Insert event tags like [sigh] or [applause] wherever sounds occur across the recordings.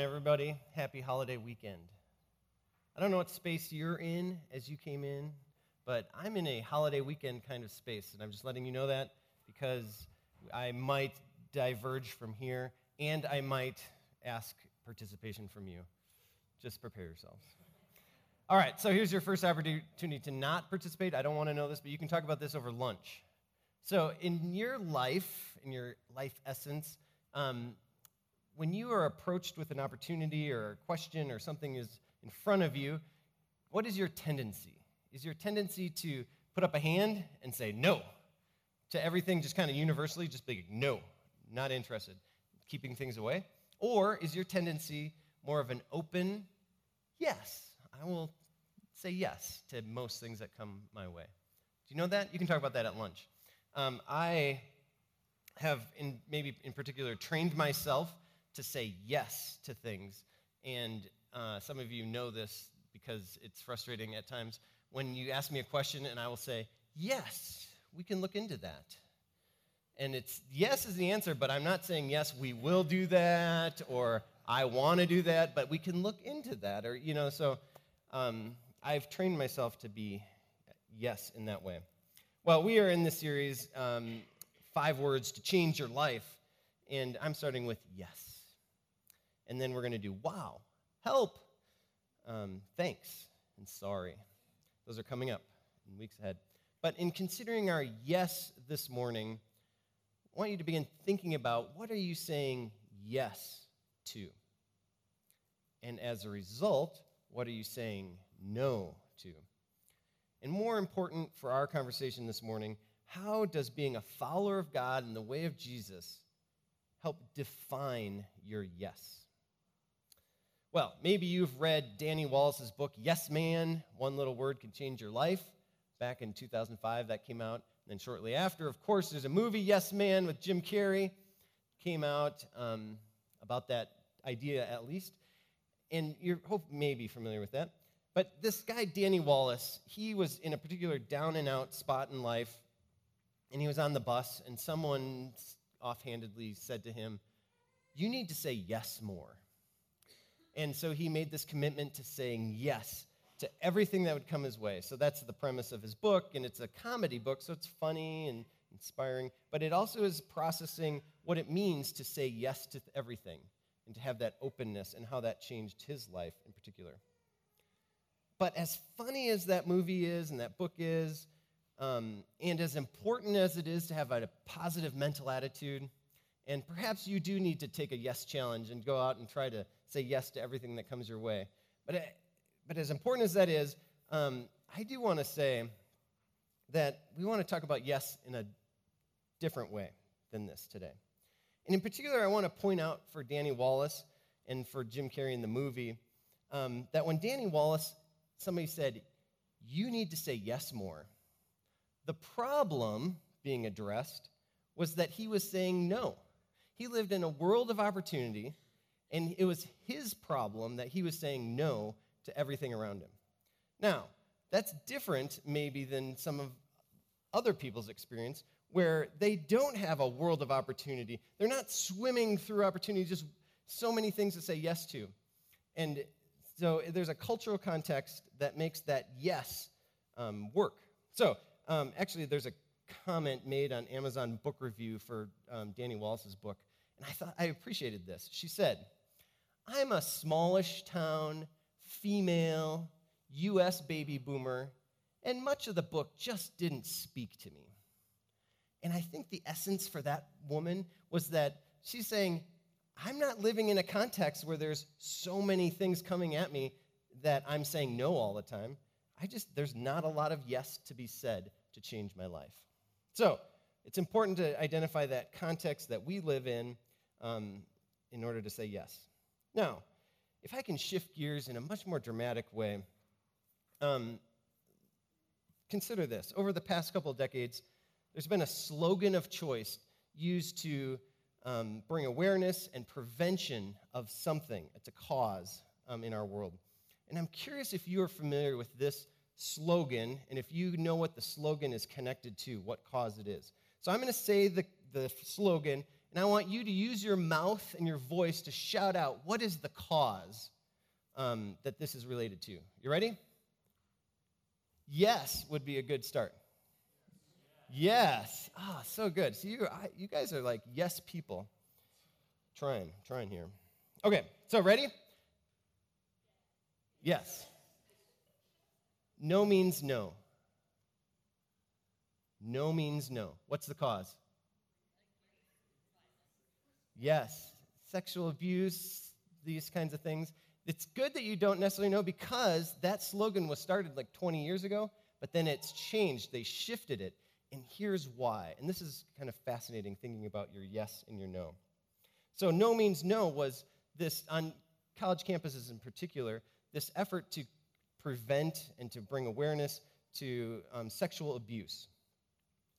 Everybody. Happy holiday weekend. I don't know what space you're in as you came in, but I'm in a holiday weekend kind of space, and I'm just letting you know that because I might diverge from here and I might ask participation from you. Just prepare yourselves. All right, so here's your first opportunity to not participate. I don't want to know this, but you can talk about this over lunch. So, in your life, in your life essence, um, when you are approached with an opportunity or a question or something is in front of you, what is your tendency? Is your tendency to put up a hand and say no to everything, just kind of universally, just be no, not interested, keeping things away? Or is your tendency more of an open yes? I will say yes to most things that come my way. Do you know that? You can talk about that at lunch. Um, I have, in, maybe in particular, trained myself to say yes to things. And uh, some of you know this because it's frustrating at times when you ask me a question and I will say, Yes, we can look into that. And it's yes is the answer, but I'm not saying yes, we will do that or I want to do that, but we can look into that. Or, you know, so um, I've trained myself to be yes in that way. Well, we are in this series, um, Five Words to Change Your Life, and I'm starting with yes. And then we're going to do wow, help, um, thanks, and sorry. Those are coming up in weeks ahead. But in considering our yes this morning, I want you to begin thinking about what are you saying yes to? And as a result, what are you saying no to? And more important for our conversation this morning, how does being a follower of God in the way of Jesus help define your yes? Well, maybe you've read Danny Wallace's book, Yes Man One Little Word Can Change Your Life. Back in 2005, that came out. And then shortly after, of course, there's a movie, Yes Man, with Jim Carrey. Came out um, about that idea at least. And you're hope maybe familiar with that. But this guy, Danny Wallace, he was in a particular down and out spot in life, and he was on the bus, and someone offhandedly said to him, You need to say yes more. And so he made this commitment to saying yes to everything that would come his way. So that's the premise of his book, and it's a comedy book, so it's funny and inspiring, but it also is processing what it means to say yes to everything and to have that openness and how that changed his life in particular. But as funny as that movie is and that book is, um, and as important as it is to have a positive mental attitude, and perhaps you do need to take a yes challenge and go out and try to say yes to everything that comes your way. But, uh, but as important as that is, um, I do want to say that we want to talk about yes in a different way than this today. And in particular, I want to point out for Danny Wallace and for Jim Carrey in the movie um, that when Danny Wallace somebody said, You need to say yes more. The problem being addressed was that he was saying no. He lived in a world of opportunity, and it was his problem that he was saying no to everything around him. Now, that's different maybe than some of other people's experience where they don't have a world of opportunity. They're not swimming through opportunity, just so many things to say yes to. And so there's a cultural context that makes that yes um, work. So um, actually, there's a comment made on Amazon Book Review for um, Danny Wallace's book, and I thought I appreciated this. She said, "I'm a smallish town, female, U.S. baby boomer, and much of the book just didn't speak to me." And I think the essence for that woman was that she's saying, I'm not living in a context where there's so many things coming at me that I'm saying no all the time. I just, there's not a lot of yes to be said to change my life. So it's important to identify that context that we live in um, in order to say yes. Now, if I can shift gears in a much more dramatic way, um, consider this. Over the past couple of decades, there's been a slogan of choice used to um, bring awareness and prevention of something. It's a cause um, in our world. And I'm curious if you are familiar with this slogan and if you know what the slogan is connected to, what cause it is. So I'm going to say the, the slogan, and I want you to use your mouth and your voice to shout out what is the cause um, that this is related to. You ready? Yes would be a good start. Yes. Ah, oh, so good. So you, I, you guys are like yes people. Trying, trying here. Okay, so ready? Yes. No means no. No means no. What's the cause? Yes, sexual abuse, these kinds of things. It's good that you don't necessarily know because that slogan was started like 20 years ago, but then it's changed. They shifted it. And here's why. And this is kind of fascinating thinking about your yes and your no. So, no means no was this, on college campuses in particular, this effort to prevent and to bring awareness to um, sexual abuse.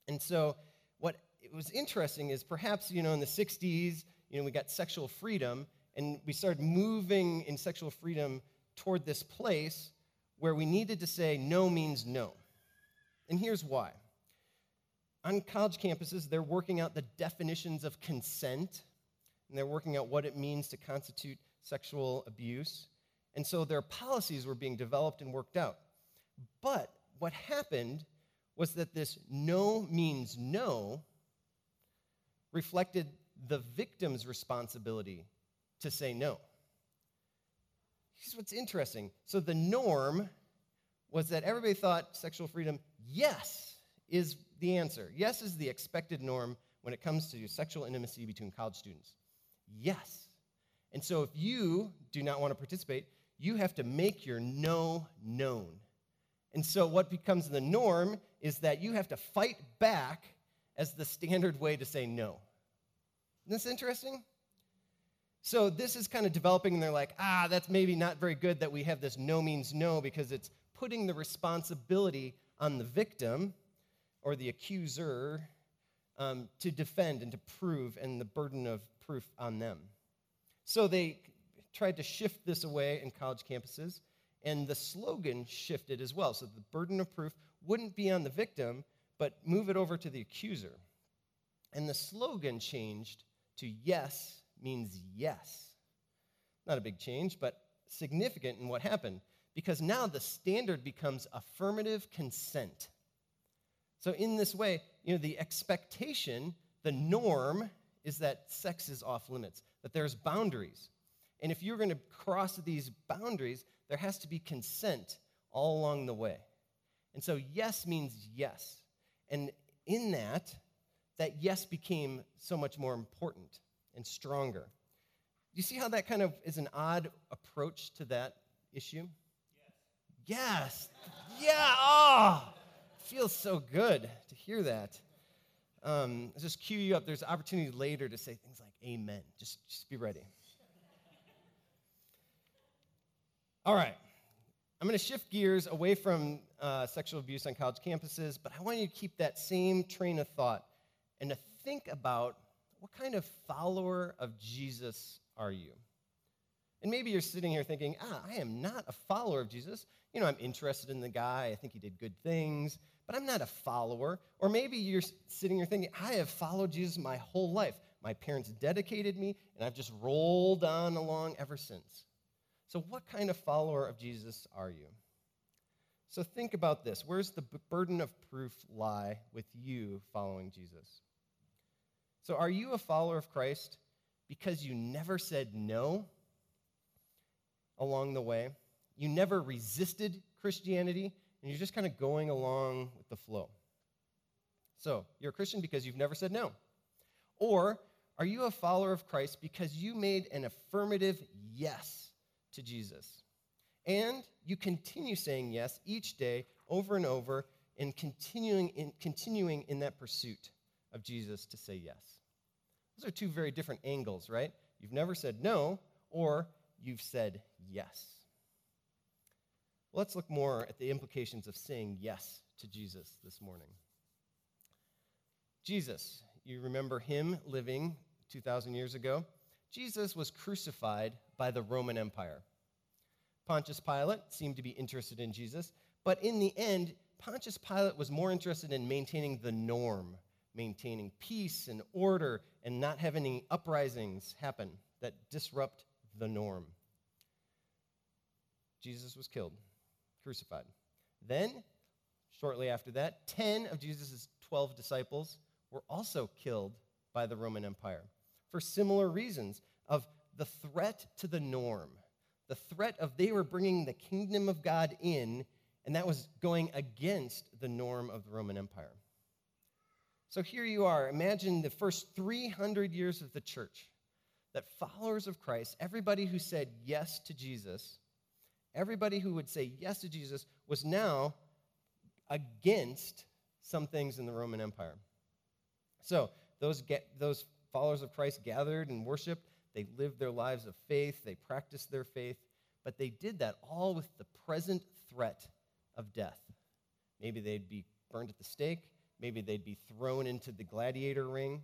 And so, what was interesting is perhaps, you know, in the 60s, you know, we got sexual freedom, and we started moving in sexual freedom toward this place where we needed to say no means no. And here's why. On college campuses, they're working out the definitions of consent, and they're working out what it means to constitute sexual abuse. And so their policies were being developed and worked out. But what happened was that this no means no reflected the victim's responsibility to say no. Here's what's interesting. So the norm was that everybody thought sexual freedom, yes, is the answer. Yes is the expected norm when it comes to sexual intimacy between college students. Yes. And so if you do not want to participate, you have to make your no known. And so what becomes the norm is that you have to fight back as the standard way to say no. Isn't this interesting? So this is kind of developing, and they're like, ah, that's maybe not very good that we have this no means no because it's putting the responsibility on the victim or the accuser um, to defend and to prove, and the burden of proof on them. So they tried to shift this away in college campuses, and the slogan shifted as well. So the burden of proof wouldn't be on the victim, but move it over to the accuser. And the slogan changed to yes means yes. Not a big change, but significant in what happened because now the standard becomes affirmative consent. So, in this way, you know, the expectation, the norm is that sex is off limits, that there's boundaries. And if you're going to cross these boundaries, there has to be consent all along the way. And so, yes means yes. And in that, that yes became so much more important and stronger. You see how that kind of is an odd approach to that issue? Yes. yes. Yeah. Oh, feels so good to hear that. Um, just cue you up. There's opportunity later to say things like amen. Just, just be ready. All right. I'm going to shift gears away from uh, sexual abuse on college campuses, but I want you to keep that same train of thought and to think about what kind of follower of Jesus are you? And maybe you're sitting here thinking, ah, I am not a follower of Jesus. You know, I'm interested in the guy. I think he did good things, but I'm not a follower. Or maybe you're sitting here thinking, I have followed Jesus my whole life. My parents dedicated me, and I've just rolled on along ever since. So, what kind of follower of Jesus are you? So, think about this. Where's the burden of proof lie with you following Jesus? So, are you a follower of Christ because you never said no along the way? You never resisted Christianity, and you're just kind of going along with the flow. So, you're a Christian because you've never said no. Or are you a follower of Christ because you made an affirmative yes to Jesus? And you continue saying yes each day over and over and continuing in, continuing in that pursuit of Jesus to say yes. Those are two very different angles, right? You've never said no, or you've said yes. let's look more at the implications of saying yes to Jesus this morning. Jesus, you remember him living 2,000 years ago? Jesus was crucified by the Roman Empire. Pontius Pilate seemed to be interested in Jesus, but in the end, Pontius Pilate was more interested in maintaining the norm maintaining peace and order and not having any uprisings happen that disrupt the norm. Jesus was killed, crucified. Then, shortly after that, 10 of Jesus' 12 disciples were also killed by the Roman Empire for similar reasons of the threat to the norm, the threat of they were bringing the kingdom of God in, and that was going against the norm of the Roman Empire. So here you are. Imagine the first 300 years of the church that followers of Christ, everybody who said yes to Jesus, everybody who would say yes to Jesus was now against some things in the Roman Empire. So those, get, those followers of Christ gathered and worshiped. They lived their lives of faith. They practiced their faith. But they did that all with the present threat of death. Maybe they'd be burned at the stake. Maybe they'd be thrown into the gladiator ring.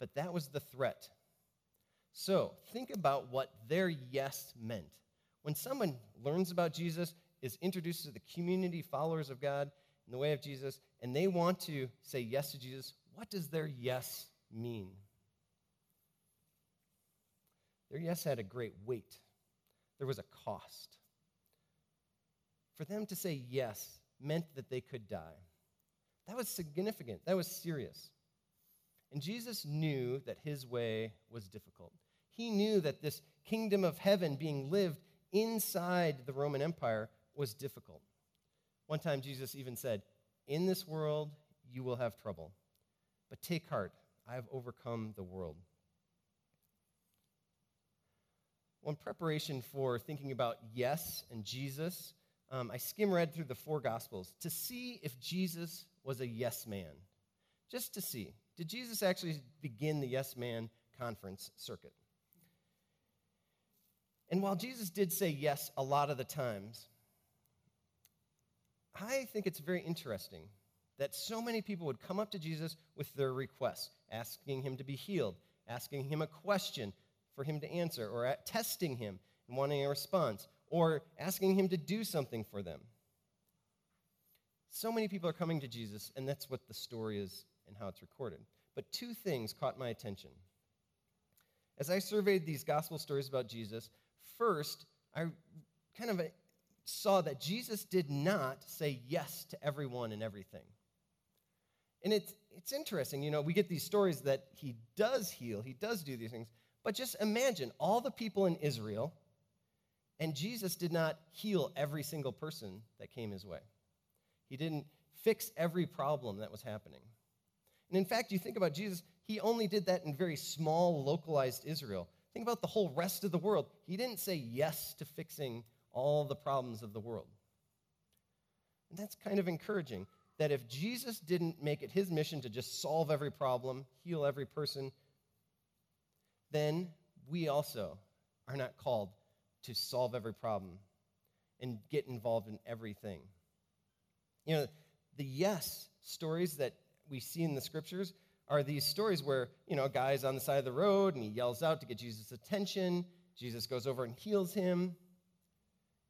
But that was the threat. So think about what their yes meant. When someone learns about Jesus, is introduced to the community followers of God in the way of Jesus, and they want to say yes to Jesus, what does their yes mean? Their yes had a great weight, there was a cost. For them to say yes meant that they could die. That was significant, that was serious. And Jesus knew that his way was difficult. He knew that this kingdom of heaven being lived inside the Roman Empire was difficult. One time, Jesus even said, In this world you will have trouble, but take heart, I have overcome the world. Well, in preparation for thinking about yes and Jesus, um, I skim read through the four Gospels to see if Jesus was a yes man. Just to see. Did Jesus actually begin the yes man conference circuit? And while Jesus did say yes a lot of the times, I think it's very interesting that so many people would come up to Jesus with their requests, asking him to be healed, asking him a question, for him to answer, or at testing him and wanting a response, or asking him to do something for them. So many people are coming to Jesus, and that's what the story is and how it's recorded. But two things caught my attention. As I surveyed these gospel stories about Jesus, first, I kind of saw that Jesus did not say yes to everyone and everything. And it's, it's interesting, you know, we get these stories that he does heal, he does do these things, but just imagine all the people in Israel, and Jesus did not heal every single person that came his way. He didn't fix every problem that was happening. And in fact, you think about Jesus, he only did that in very small, localized Israel. Think about the whole rest of the world. He didn't say yes to fixing all the problems of the world. And that's kind of encouraging that if Jesus didn't make it his mission to just solve every problem, heal every person, then we also are not called to solve every problem and get involved in everything. You know, the yes stories that we see in the scriptures are these stories where, you know, a guy's on the side of the road and he yells out to get Jesus' attention. Jesus goes over and heals him.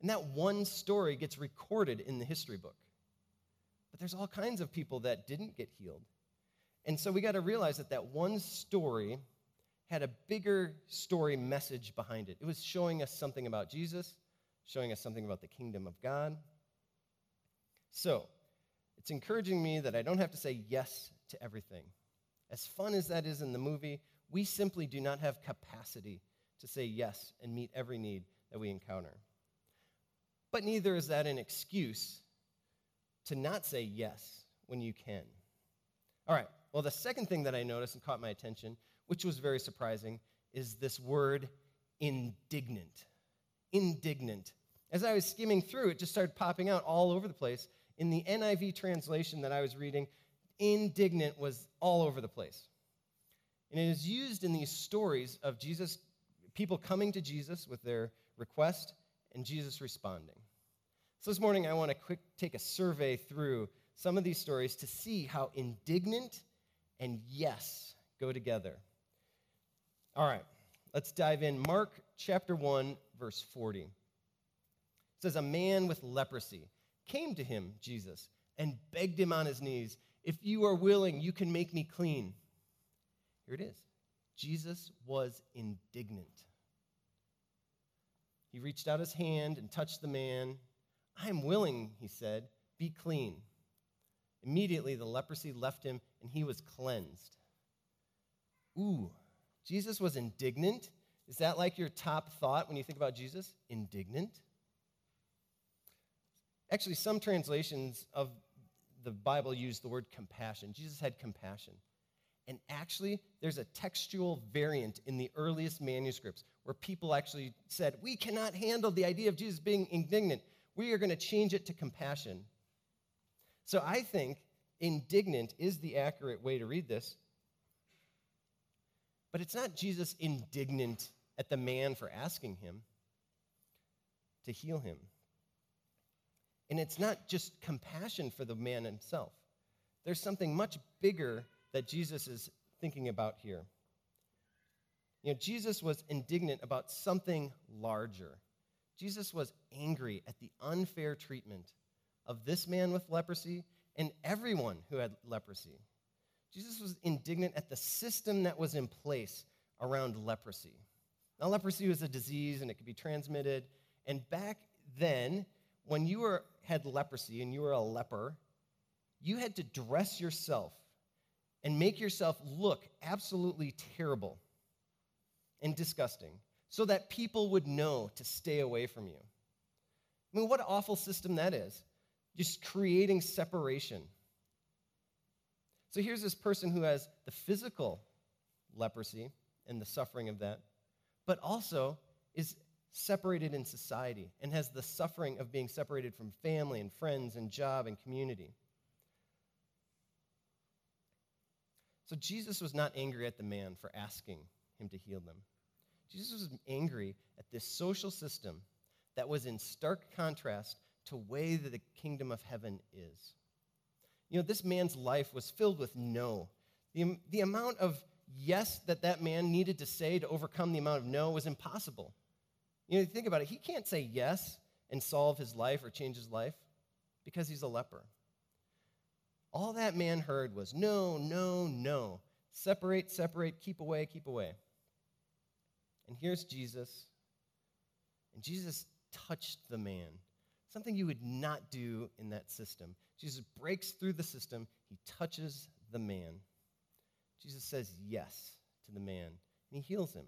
And that one story gets recorded in the history book. But there's all kinds of people that didn't get healed. And so we got to realize that that one story had a bigger story message behind it. It was showing us something about Jesus, showing us something about the kingdom of God. So, it's encouraging me that I don't have to say yes to everything. As fun as that is in the movie, we simply do not have capacity to say yes and meet every need that we encounter. But neither is that an excuse to not say yes when you can. All right, well, the second thing that I noticed and caught my attention which was very surprising, is this word indignant. Indignant. As I was skimming through, it just started popping out all over the place. In the NIV translation that I was reading, indignant was all over the place. And it is used in these stories of Jesus, people coming to Jesus with their request and Jesus responding. So this morning, I want to quick take a survey through some of these stories to see how indignant and yes go together. All right, let's dive in. Mark chapter 1, verse 40. It says, A man with leprosy came to him, Jesus, and begged him on his knees, If you are willing, you can make me clean. Here it is Jesus was indignant. He reached out his hand and touched the man. I am willing, he said, be clean. Immediately the leprosy left him and he was cleansed. Ooh, Jesus was indignant. Is that like your top thought when you think about Jesus? Indignant? Actually, some translations of the Bible use the word compassion. Jesus had compassion. And actually, there's a textual variant in the earliest manuscripts where people actually said, We cannot handle the idea of Jesus being indignant. We are going to change it to compassion. So I think indignant is the accurate way to read this. But it's not Jesus indignant at the man for asking him to heal him. And it's not just compassion for the man himself. There's something much bigger that Jesus is thinking about here. You know, Jesus was indignant about something larger. Jesus was angry at the unfair treatment of this man with leprosy and everyone who had leprosy. Jesus was indignant at the system that was in place around leprosy. Now, leprosy was a disease and it could be transmitted. And back then, when you were, had leprosy and you were a leper, you had to dress yourself and make yourself look absolutely terrible and disgusting so that people would know to stay away from you. I mean, what awful system that is. Just creating separation. So here's this person who has the physical leprosy and the suffering of that, but also is separated in society and has the suffering of being separated from family and friends and job and community. So Jesus was not angry at the man for asking him to heal them. Jesus was angry at this social system that was in stark contrast to way that the kingdom of heaven is. You know, this man's life was filled with no. The, the amount of yes that that man needed to say to overcome the amount of no was impossible. You know, think about it. He can't say yes and solve his life or change his life because he's a leper. All that man heard was no, no, no. Separate, separate, keep away, keep away. And here's Jesus. And Jesus touched the man, something you would not do in that system. Jesus breaks through the system, he touches the man. Jesus says yes to the man, and he heals him.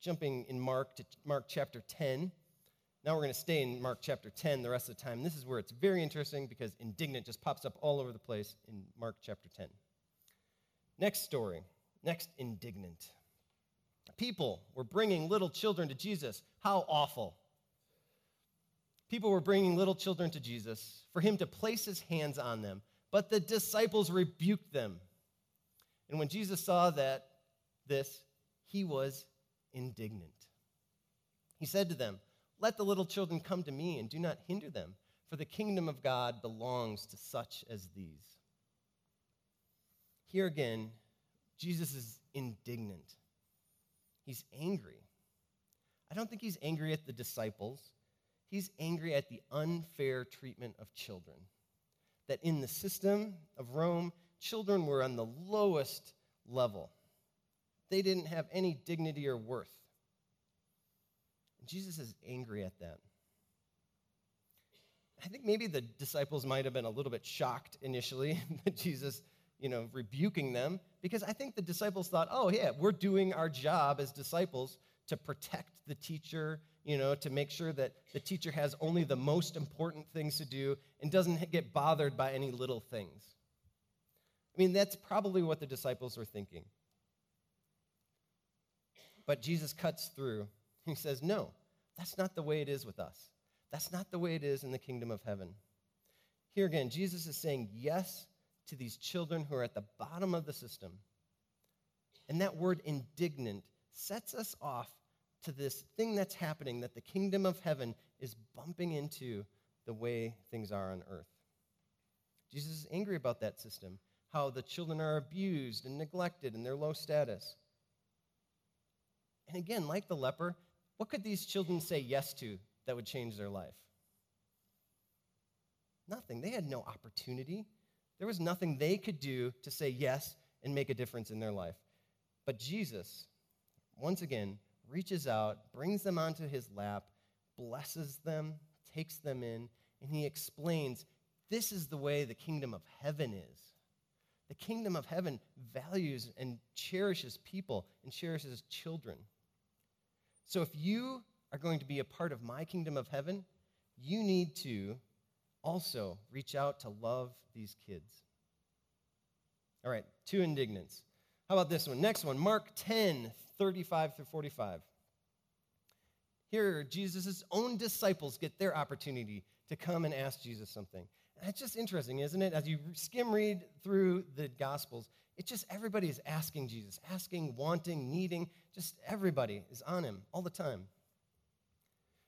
Jumping in Mark to Mark chapter 10. Now we're going to stay in Mark chapter 10 the rest of the time. This is where it's very interesting because indignant just pops up all over the place in Mark chapter 10. Next story. Next, indignant. People were bringing little children to Jesus. How awful. People were bringing little children to Jesus for him to place his hands on them, but the disciples rebuked them. And when Jesus saw that this, he was indignant. He said to them, let the little children come to me and do not hinder them, for the kingdom of God belongs to such as these. Here again, Jesus is indignant. He's angry. I don't think he's angry at the disciples. He's angry at the unfair treatment of children. That in the system of Rome, children were on the lowest level. They didn't have any dignity or worth. Jesus is angry at that. I think maybe the disciples might have been a little bit shocked initially [laughs] that Jesus, you know, rebuking them because I think the disciples thought, "Oh, yeah, we're doing our job as disciples to protect the teacher, you know, to make sure that the teacher has only the most important things to do and doesn't get bothered by any little things." I mean, that's probably what the disciples were thinking. But Jesus cuts through he says, No, that's not the way it is with us. That's not the way it is in the kingdom of heaven. Here again, Jesus is saying yes to these children who are at the bottom of the system. And that word indignant sets us off to this thing that's happening that the kingdom of heaven is bumping into the way things are on earth. Jesus is angry about that system, how the children are abused and neglected and their low status. And again, like the leper, what could these children say yes to that would change their life? Nothing. They had no opportunity. There was nothing they could do to say yes and make a difference in their life. But Jesus, once again, reaches out, brings them onto his lap, blesses them, takes them in, and he explains this is the way the kingdom of heaven is. The kingdom of heaven values and cherishes people and cherishes children. So if you are going to be a part of my kingdom of heaven, you need to also reach out to love these kids. All right, two indignants. How about this one? Next one, Mark 10, 35 through 45. Here, Jesus' own disciples get their opportunity to come and ask Jesus something. That's just interesting, isn't it? As you skim read through the Gospels, it's just everybody is asking Jesus, asking, wanting, needing. Just everybody is on him all the time.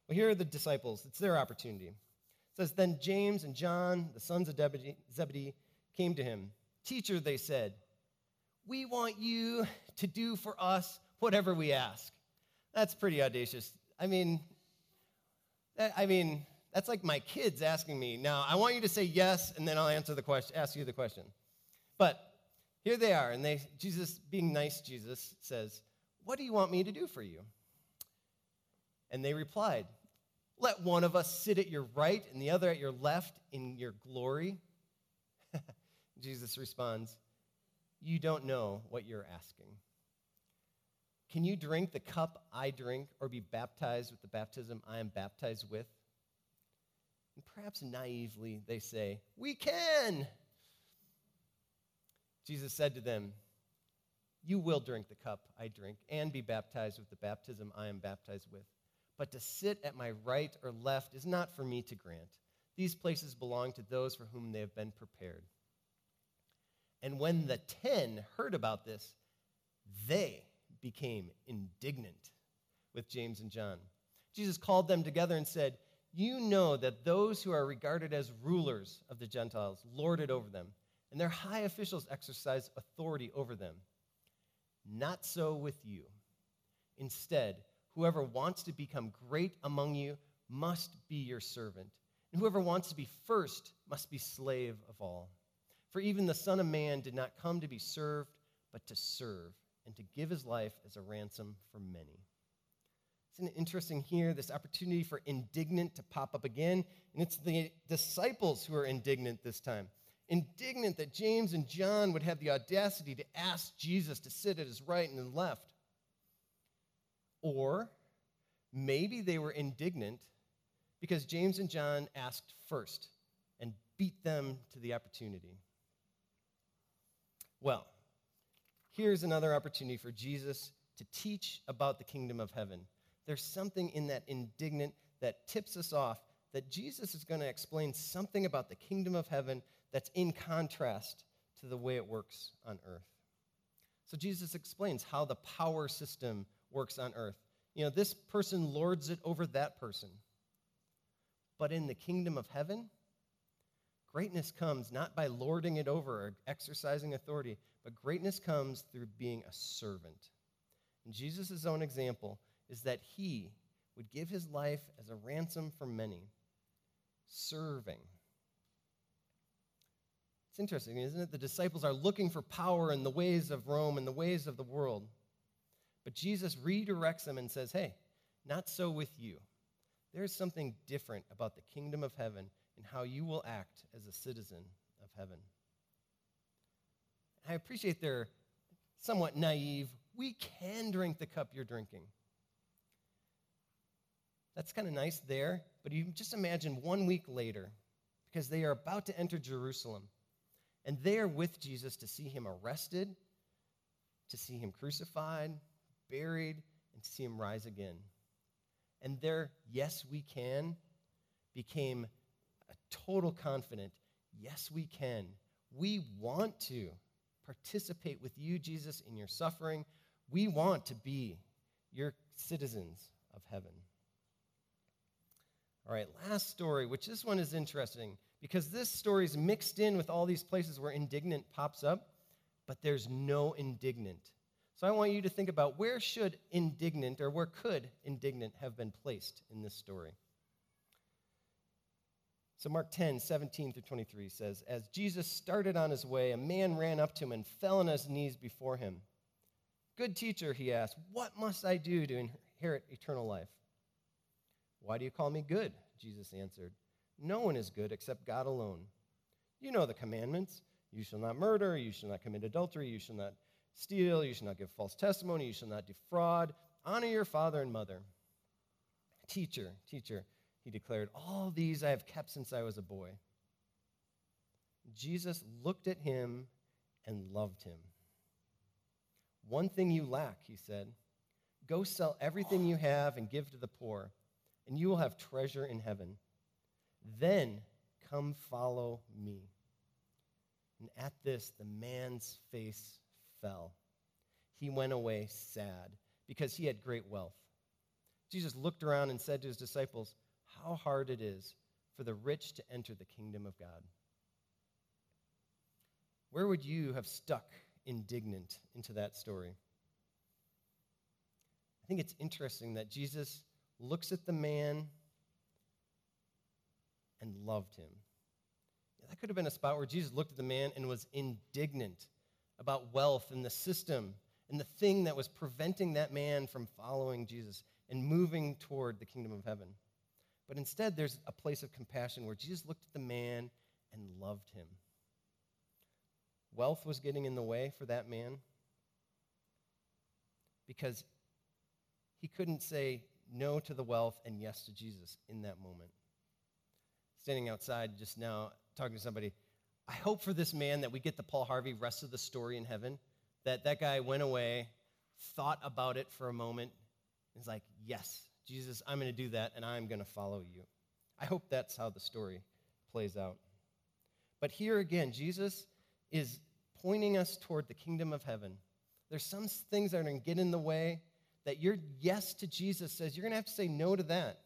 Well, here are the disciples. It's their opportunity. Says, Then James and John, the sons of Zebedee, came to him. Teacher, they said, we want you to do for us whatever we ask. That's pretty audacious. I mean, I mean, that's like my kids asking me, now I want you to say yes, and then I'll answer the question, ask you the question. But here they are, and they, Jesus, being nice, Jesus says, What do you want me to do for you? And they replied, Let one of us sit at your right and the other at your left in your glory. [laughs] Jesus responds, You don't know what you're asking. Can you drink the cup I drink or be baptized with the baptism I am baptized with? And perhaps naively they say, We can. Jesus said to them, You will drink the cup I drink and be baptized with the baptism I am baptized with. But to sit at my right or left is not for me to grant. These places belong to those for whom they have been prepared. And when the ten heard about this, they became indignant with James and John. Jesus called them together and said, You know that those who are regarded as rulers of the Gentiles lord it over them, and their high officials exercise authority over them. Not so with you. Instead, whoever wants to become great among you must be your servant, and whoever wants to be first must be slave of all. For even the Son of Man did not come to be served, but to serve, and to give his life as a ransom for many. Isn't it interesting here, this opportunity for indignant to pop up again? And it's the disciples who are indignant this time. Indignant that James and John would have the audacity to ask Jesus to sit at his right and left. Or maybe they were indignant because James and John asked first and beat them to the opportunity. Well, here's another opportunity for Jesus to teach about the kingdom of heaven. There's something in that indignant that tips us off that Jesus is going to explain something about the kingdom of heaven that's in contrast to the way it works on earth. So Jesus explains how the power system works on earth. You know, this person lords it over that person. But in the kingdom of heaven, Greatness comes not by lording it over or exercising authority, but greatness comes through being a servant. And Jesus' own example is that he would give his life as a ransom for many, serving. It's interesting, isn't it? The disciples are looking for power in the ways of Rome and the ways of the world. But Jesus redirects them and says, hey, not so with you. There's something different about the kingdom of heaven and how you will act as a citizen of heaven. I appreciate their somewhat naive, we can drink the cup you're drinking. That's kind of nice there, but you just imagine one week later, because they are about to enter Jerusalem, and they are with Jesus to see him arrested, to see him crucified, buried, and to see him rise again. And their yes, we can became a total confident yes, we can. We want to participate with you, Jesus, in your suffering. We want to be your citizens of heaven. All right, last story, which this one is interesting because this story is mixed in with all these places where indignant pops up, but there's no indignant. So I want you to think about where should indignant or where could indignant have been placed in this story? So, Mark 10, 17 through 23 says, As Jesus started on his way, a man ran up to him and fell on his knees before him. Good teacher, he asked, What must I do to inherit eternal life? Why do you call me good? Jesus answered. No one is good except God alone. You know the commandments you shall not murder, you shall not commit adultery, you shall not steal, you shall not give false testimony, you shall not defraud, honor your father and mother. Teacher, teacher, he declared, All these I have kept since I was a boy. Jesus looked at him and loved him. One thing you lack, he said. Go sell everything you have and give to the poor, and you will have treasure in heaven. Then come follow me. And at this, the man's face fell. He went away sad because he had great wealth. Jesus looked around and said to his disciples, How hard it is for the rich to enter the kingdom of God. Where would you have stuck indignant into that story? I think it's interesting that Jesus looks at the man and loved him. That could have been a spot where Jesus looked at the man and was indignant about wealth and the system and the thing that was preventing that man from following Jesus and moving toward the kingdom of heaven. But instead, there's a place of compassion where Jesus looked at the man and loved him. Wealth was getting in the way for that man because he couldn't say no to the wealth and yes to Jesus in that moment. Standing outside just now, talking to somebody, I hope for this man that we get the Paul Harvey rest of the story in heaven. That that guy went away, thought about it for a moment, and is like, yes, Jesus, I'm going to do that, and I'm going to follow you. I hope that's how the story plays out. But here again, Jesus is pointing us toward the kingdom of heaven. There's some things that are going to get in the way that your yes to Jesus says you're going to have to say no to that.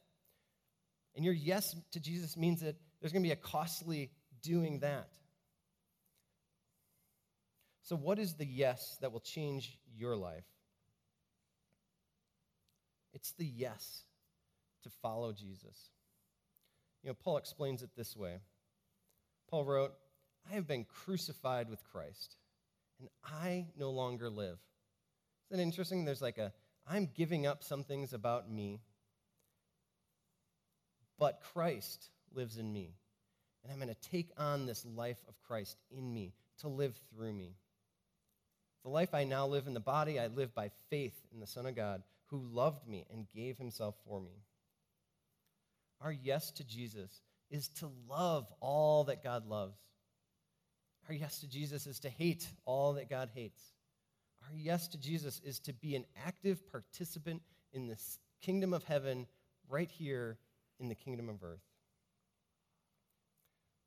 And your yes to Jesus means that there's going to be a costly doing that. So, what is the yes that will change your life? It's the yes to follow Jesus. You know, Paul explains it this way Paul wrote, I have been crucified with Christ, and I no longer live. Isn't that interesting? There's like a, I'm giving up some things about me, but Christ lives in me. And I'm going to take on this life of Christ in me to live through me. The life I now live in the body, I live by faith in the Son of God who loved me and gave himself for me. Our yes to Jesus is to love all that God loves. Our yes to Jesus is to hate all that God hates. Our yes to Jesus is to be an active participant in the kingdom of heaven right here in the kingdom of earth.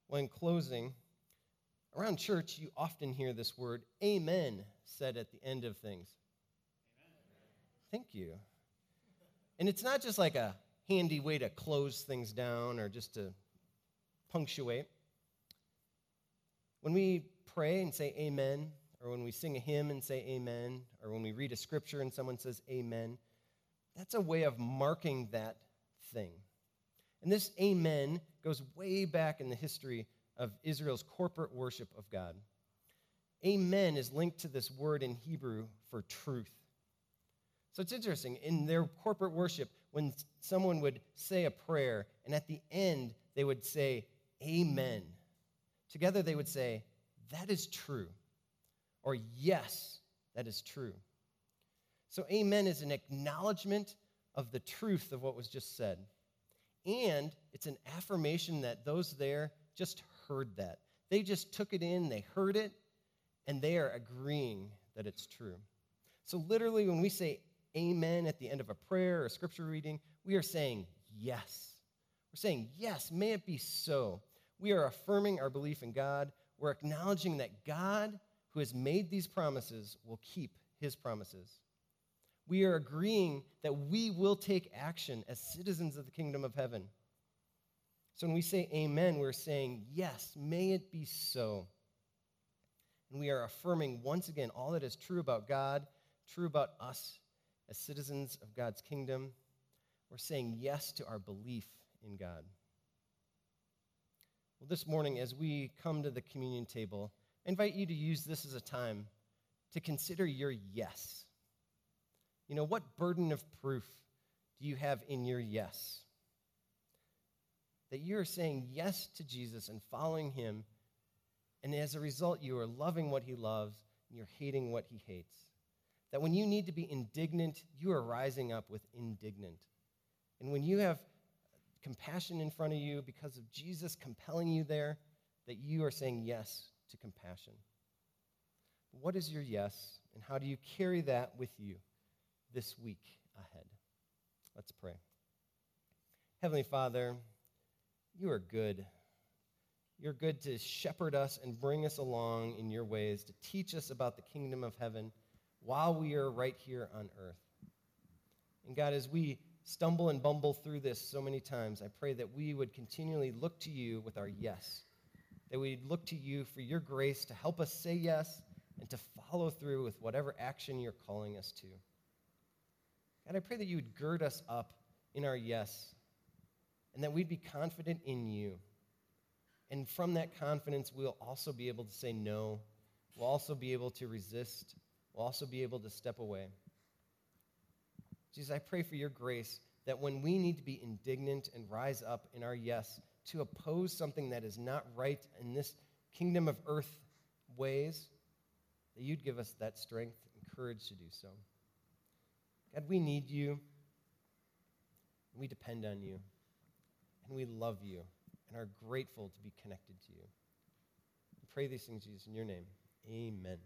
Well, in closing, around church, you often hear this word, amen, said at the end of things. Amen. Thank you. And it's not just like a handy way to close things down or just to punctuate. When we pray and say amen, or when we sing a hymn and say amen, or when we read a scripture and someone says amen, that's a way of marking that thing. And this amen goes way back in the history of Israel's corporate worship of God. Amen is linked to this word in Hebrew for truth. So it's interesting. In their corporate worship, when someone would say a prayer, and at the end they would say, Amen. Together they would say, That is true. Or, Yes, that is true. So, Amen is an acknowledgement of the truth of what was just said. And it's an affirmation that those there just heard that. They just took it in, they heard it, and they are agreeing that it's true. So, literally, when we say amen at the end of a prayer or scripture reading, we are saying yes. We're saying, yes, may it be so. We are affirming our belief in God. We're acknowledging that God, who has made these promises, will keep his promises. We are agreeing that we will take action as citizens of the kingdom of heaven. So when we say amen, we're saying, yes, may it be so. And we are affirming once again all that is true about God, true about us as citizens of God's kingdom. We're saying yes to our belief in God. Well, this morning, as we come to the communion table, I invite you to use this as a time to consider your yes. You know, what burden of proof do you have in your yes? That you're saying yes to Jesus and following him, and as a result, you are loving what he loves and you're hating what he hates. That when you need to be indignant, you are rising up with indignant. And when you have compassion in front of you because of Jesus compelling you there, that you are saying yes to compassion. What is your yes, and how do you carry that with you this week ahead? Let's pray. Heavenly Father, you are good. You're good to shepherd us and bring us along in your ways, to teach us about the kingdom of heaven while we are right here on earth. And God, as we stumble and bumble through this so many times, I pray that we would continually look to you with our yes, that we'd look to you for your grace to help us say yes and to follow through with whatever action you're calling us to. God, I pray that you would gird us up in our yes and that we'd be confident in you. And from that confidence, we'll also be able to say no. We'll also be able to resist. We'll also be able to step away. Jesus, I pray for your grace that when we need to be indignant and rise up in our yes to oppose something that is not right in this kingdom of earth ways, that you'd give us that strength and courage to do so. God, we need you. We depend on you. And we love you and are grateful to be connected to you. We pray these things, Jesus, in your name. Amen.